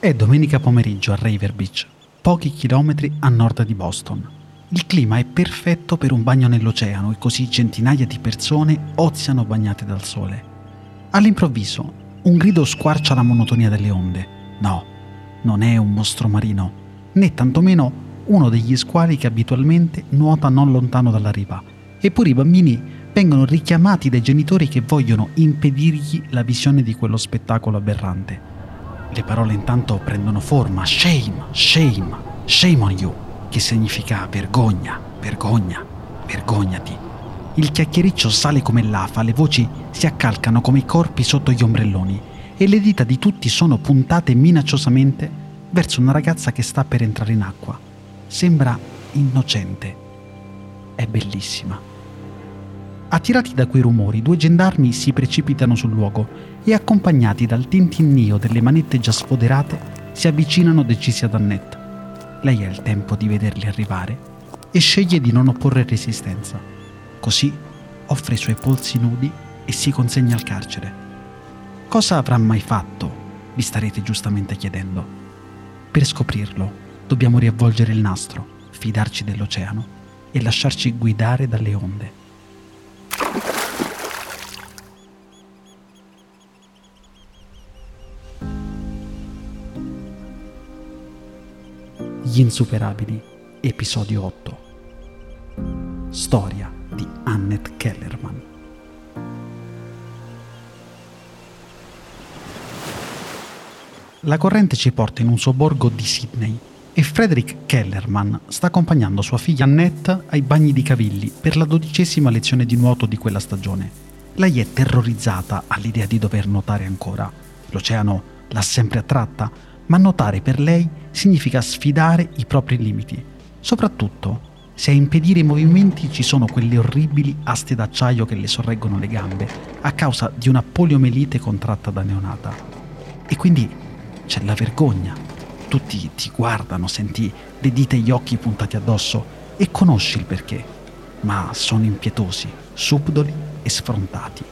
È domenica pomeriggio a Raver Beach, pochi chilometri a nord di Boston. Il clima è perfetto per un bagno nell'oceano e così centinaia di persone oziano bagnate dal sole. All'improvviso, un grido squarcia la monotonia delle onde. No, non è un mostro marino, né tantomeno uno degli squali che abitualmente nuota non lontano dalla riva. Eppure i bambini vengono richiamati dai genitori che vogliono impedirgli la visione di quello spettacolo aberrante. Le parole intanto prendono forma. Shame, shame, shame on you, che significa vergogna, vergogna, vergognati. Il chiacchiericcio sale come l'afa, le voci si accalcano come i corpi sotto gli ombrelloni e le dita di tutti sono puntate minacciosamente verso una ragazza che sta per entrare in acqua. Sembra innocente. È bellissima. Attirati da quei rumori, due gendarmi si precipitano sul luogo e, accompagnati dal tintinnio delle manette già sfoderate, si avvicinano decisi ad Annette. Lei ha il tempo di vederli arrivare e sceglie di non opporre resistenza. Così offre i suoi polsi nudi e si consegna al carcere. Cosa avrà mai fatto? Vi starete giustamente chiedendo. Per scoprirlo, dobbiamo riavvolgere il nastro, fidarci dell'oceano e lasciarci guidare dalle onde. Gli insuperabili, episodio 8. Storia di Annette Kellerman. La corrente ci porta in un sobborgo di Sydney e Frederick Kellerman sta accompagnando sua figlia Annette ai bagni di cavilli per la dodicesima lezione di nuoto di quella stagione. Lei è terrorizzata all'idea di dover nuotare ancora. L'oceano l'ha sempre attratta, ma nuotare per lei significa sfidare i propri limiti, soprattutto se a impedire i movimenti ci sono quelle orribili aste d'acciaio che le sorreggono le gambe a causa di una poliomelite contratta da neonata. E quindi c'è la vergogna. Tutti ti guardano, senti le dita e gli occhi puntati addosso e conosci il perché, ma sono impietosi, subdoli e sfrontati.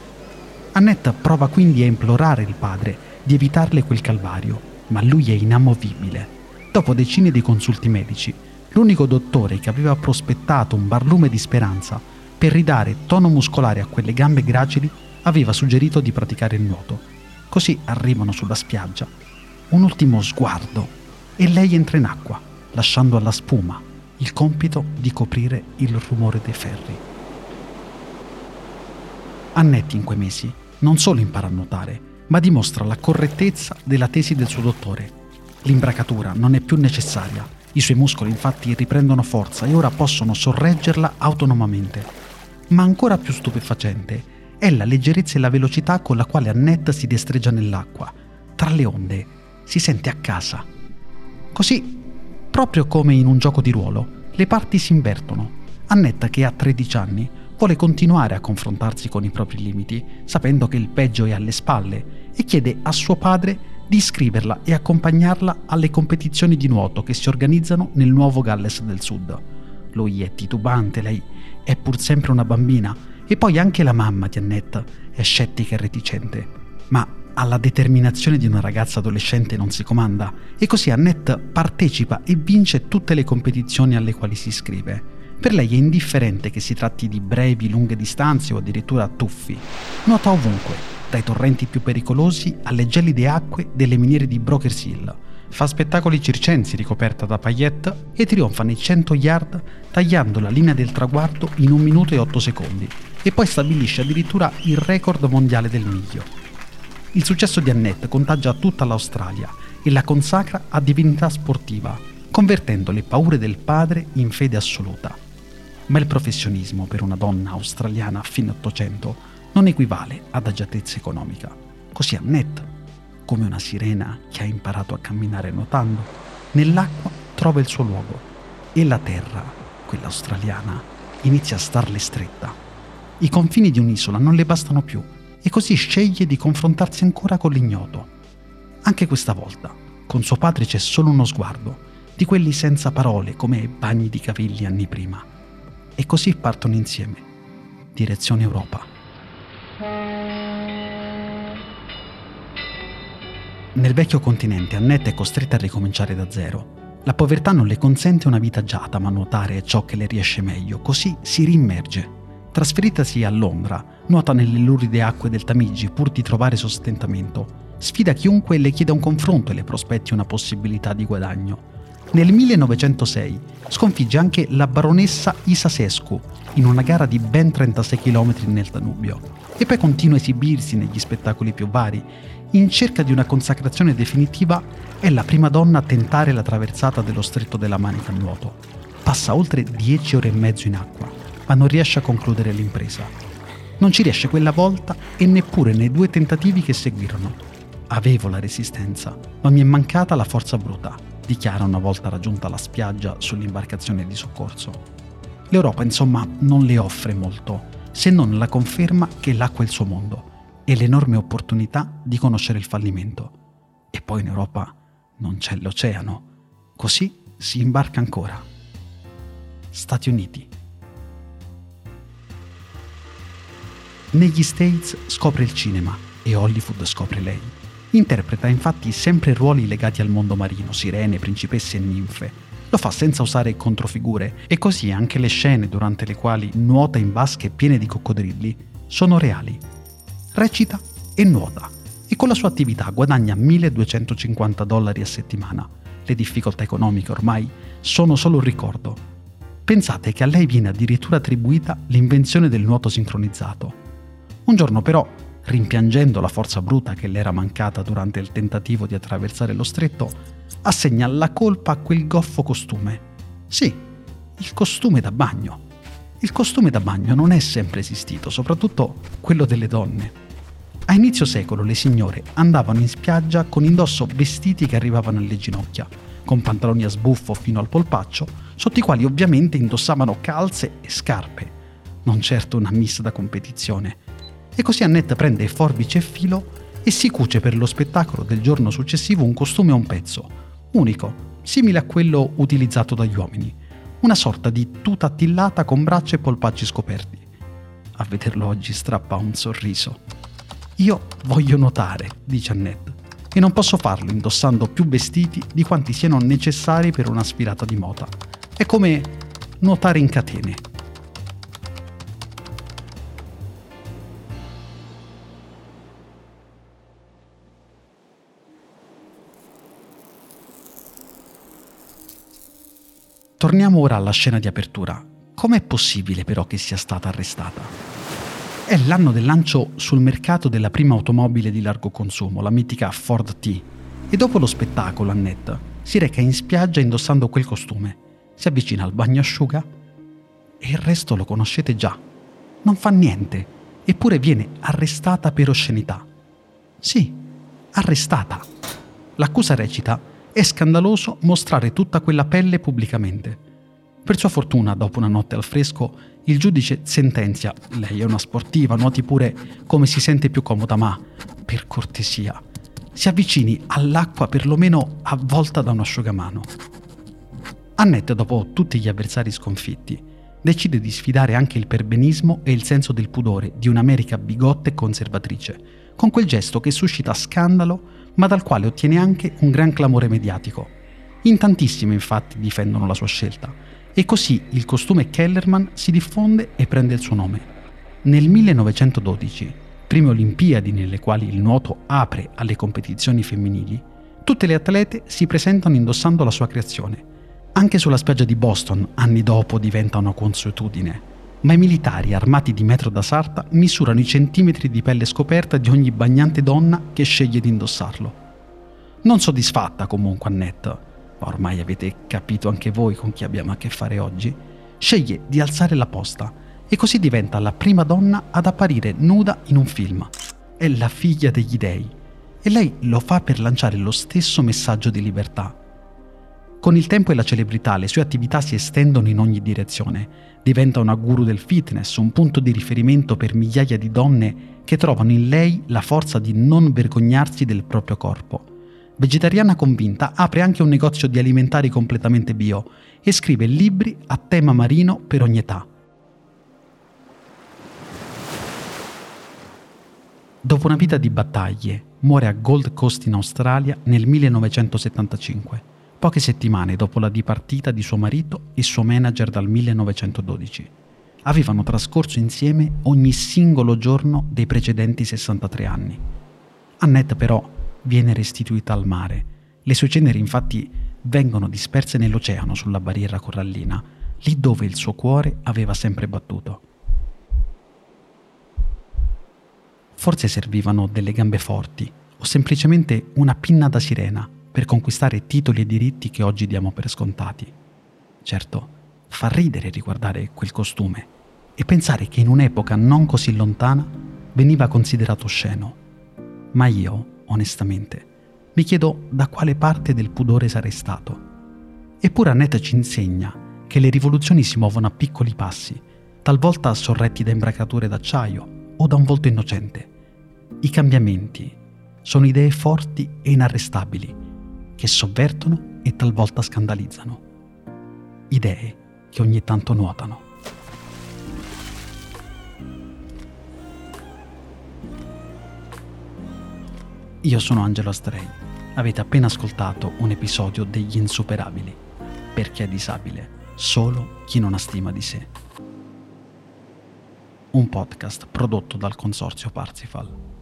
Annette prova quindi a implorare il padre di evitarle quel calvario, ma lui è inamovibile. Dopo decine di consulti medici, l'unico dottore che aveva prospettato un barlume di speranza per ridare tono muscolare a quelle gambe gracili aveva suggerito di praticare il nuoto. Così arrivano sulla spiaggia. Un ultimo sguardo e lei entra in acqua, lasciando alla spuma il compito di coprire il rumore dei ferri. Annette in quei mesi non solo impara a nuotare, ma dimostra la correttezza della tesi del suo dottore. L'imbracatura non è più necessaria, i suoi muscoli infatti riprendono forza e ora possono sorreggerla autonomamente. Ma ancora più stupefacente è la leggerezza e la velocità con la quale Annette si destreggia nell'acqua. Tra le onde si sente a casa. Così, proprio come in un gioco di ruolo, le parti si invertono. Annette, che ha 13 anni, vuole continuare a confrontarsi con i propri limiti, sapendo che il peggio è alle spalle, e chiede a suo padre di iscriverla e accompagnarla alle competizioni di nuoto che si organizzano nel nuovo Galles del Sud. Lui è titubante, lei è pur sempre una bambina, e poi anche la mamma di Annette è scettica e reticente. Ma alla determinazione di una ragazza adolescente non si comanda, e così Annette partecipa e vince tutte le competizioni alle quali si iscrive. Per lei è indifferente che si tratti di brevi, lunghe distanze o addirittura tuffi. Nuota ovunque, dai torrenti più pericolosi alle gelide acque delle miniere di Brokers Hill. Fa spettacoli circensi ricoperta da paillette e trionfa nei 100 yard tagliando la linea del traguardo in 1 minuto e 8 secondi e poi stabilisce addirittura il record mondiale del miglio. Il successo di Annette contagia tutta l'Australia e la consacra a divinità sportiva, convertendo le paure del padre in fede assoluta ma il professionismo per una donna australiana a fine Ottocento non equivale ad agiatezza economica. Così Annette, come una sirena che ha imparato a camminare nuotando, nell'acqua trova il suo luogo e la terra, quella australiana, inizia a starle stretta. I confini di un'isola non le bastano più e così sceglie di confrontarsi ancora con l'ignoto. Anche questa volta, con suo padre c'è solo uno sguardo, di quelli senza parole come bagni di cavilli anni prima e così partono insieme, direzione Europa. Nel vecchio continente Annette è costretta a ricominciare da zero. La povertà non le consente una vita agiata, ma nuotare è ciò che le riesce meglio, così si rimmerge. Trasferitasi a Londra, nuota nelle luride acque del Tamigi pur di trovare sostentamento. Sfida chiunque le chieda un confronto e le prospetti una possibilità di guadagno. Nel 1906 sconfigge anche la baronessa Isasescu in una gara di ben 36 km nel Danubio e poi continua a esibirsi negli spettacoli più vari. In cerca di una consacrazione definitiva è la prima donna a tentare la traversata dello stretto della Manica a nuoto. Passa oltre 10 ore e mezzo in acqua, ma non riesce a concludere l'impresa. Non ci riesce quella volta e neppure nei due tentativi che seguirono. Avevo la resistenza, ma mi è mancata la forza bruta dichiara una volta raggiunta la spiaggia sull'imbarcazione di soccorso. L'Europa, insomma, non le offre molto, se non la conferma che l'acqua è il suo mondo e l'enorme opportunità di conoscere il fallimento. E poi in Europa non c'è l'oceano. Così si imbarca ancora. Stati Uniti. Negli States scopre il cinema e Hollywood scopre lei. Interpreta infatti sempre ruoli legati al mondo marino, sirene, principesse e ninfe. Lo fa senza usare controfigure e così anche le scene durante le quali nuota in vasche piene di coccodrilli sono reali. Recita e nuota e con la sua attività guadagna 1250 dollari a settimana. Le difficoltà economiche ormai sono solo un ricordo. Pensate che a lei viene addirittura attribuita l'invenzione del nuoto sincronizzato. Un giorno però rimpiangendo la forza bruta che le era mancata durante il tentativo di attraversare lo stretto, assegna la colpa a quel goffo costume. Sì, il costume da bagno. Il costume da bagno non è sempre esistito, soprattutto quello delle donne. A inizio secolo le signore andavano in spiaggia con indosso vestiti che arrivavano alle ginocchia, con pantaloni a sbuffo fino al polpaccio, sotto i quali ovviamente indossavano calze e scarpe. Non certo una miss da competizione, e così Annette prende forbice e filo e si cuce per lo spettacolo del giorno successivo un costume a un pezzo, unico, simile a quello utilizzato dagli uomini, una sorta di tuta attillata con braccia e polpacci scoperti. A vederlo oggi strappa un sorriso. Io voglio nuotare, dice Annette, e non posso farlo indossando più vestiti di quanti siano necessari per una sfilata di moda. È come nuotare in catene, Torniamo ora alla scena di apertura. Com'è possibile però che sia stata arrestata? È l'anno del lancio sul mercato della prima automobile di largo consumo, la mitica Ford T. E dopo lo spettacolo, Annette si reca in spiaggia indossando quel costume. Si avvicina al bagnasciuga e il resto lo conoscete già. Non fa niente, eppure viene arrestata per oscenità. Sì, arrestata. L'accusa recita è scandaloso mostrare tutta quella pelle pubblicamente. Per sua fortuna, dopo una notte al fresco, il giudice sentenzia, lei è una sportiva, nuoti pure come si sente più comoda, ma, per cortesia, si avvicini all'acqua perlomeno avvolta da un asciugamano. Annette, dopo tutti gli avversari sconfitti, decide di sfidare anche il perbenismo e il senso del pudore di un'America bigotta e conservatrice, con quel gesto che suscita scandalo ma dal quale ottiene anche un gran clamore mediatico. In tantissimi infatti difendono la sua scelta e così il costume Kellerman si diffonde e prende il suo nome. Nel 1912, prime Olimpiadi nelle quali il nuoto apre alle competizioni femminili, tutte le atlete si presentano indossando la sua creazione. Anche sulla spiaggia di Boston, anni dopo, diventa una consuetudine ma i militari armati di metro da sarta misurano i centimetri di pelle scoperta di ogni bagnante donna che sceglie di indossarlo. Non soddisfatta comunque Annette, ma ormai avete capito anche voi con chi abbiamo a che fare oggi, sceglie di alzare la posta e così diventa la prima donna ad apparire nuda in un film. È la figlia degli dei e lei lo fa per lanciare lo stesso messaggio di libertà. Con il tempo e la celebrità le sue attività si estendono in ogni direzione Diventa una guru del fitness, un punto di riferimento per migliaia di donne che trovano in lei la forza di non vergognarsi del proprio corpo. Vegetariana convinta, apre anche un negozio di alimentari completamente bio e scrive libri a tema marino per ogni età. Dopo una vita di battaglie, muore a Gold Coast in Australia nel 1975, poche settimane dopo la dipartita di suo marito e suo manager dal 1912. Avevano trascorso insieme ogni singolo giorno dei precedenti 63 anni. Annette però viene restituita al mare. Le sue ceneri infatti vengono disperse nell'oceano sulla barriera corallina, lì dove il suo cuore aveva sempre battuto. Forse servivano delle gambe forti o semplicemente una pinna da sirena per conquistare titoli e diritti che oggi diamo per scontati. Certo, fa ridere riguardare quel costume e pensare che in un'epoca non così lontana veniva considerato osceno. Ma io, onestamente, mi chiedo da quale parte del pudore sarei stato. Eppure Annette ci insegna che le rivoluzioni si muovono a piccoli passi, talvolta sorretti da imbracature d'acciaio o da un volto innocente. I cambiamenti sono idee forti e inarrestabili che sovvertono e talvolta scandalizzano. Idee che ogni tanto nuotano. Io sono Angelo Astrei. Avete appena ascoltato un episodio degli Insuperabili. Perché è disabile solo chi non ha stima di sé un podcast prodotto dal consorzio Parsifal.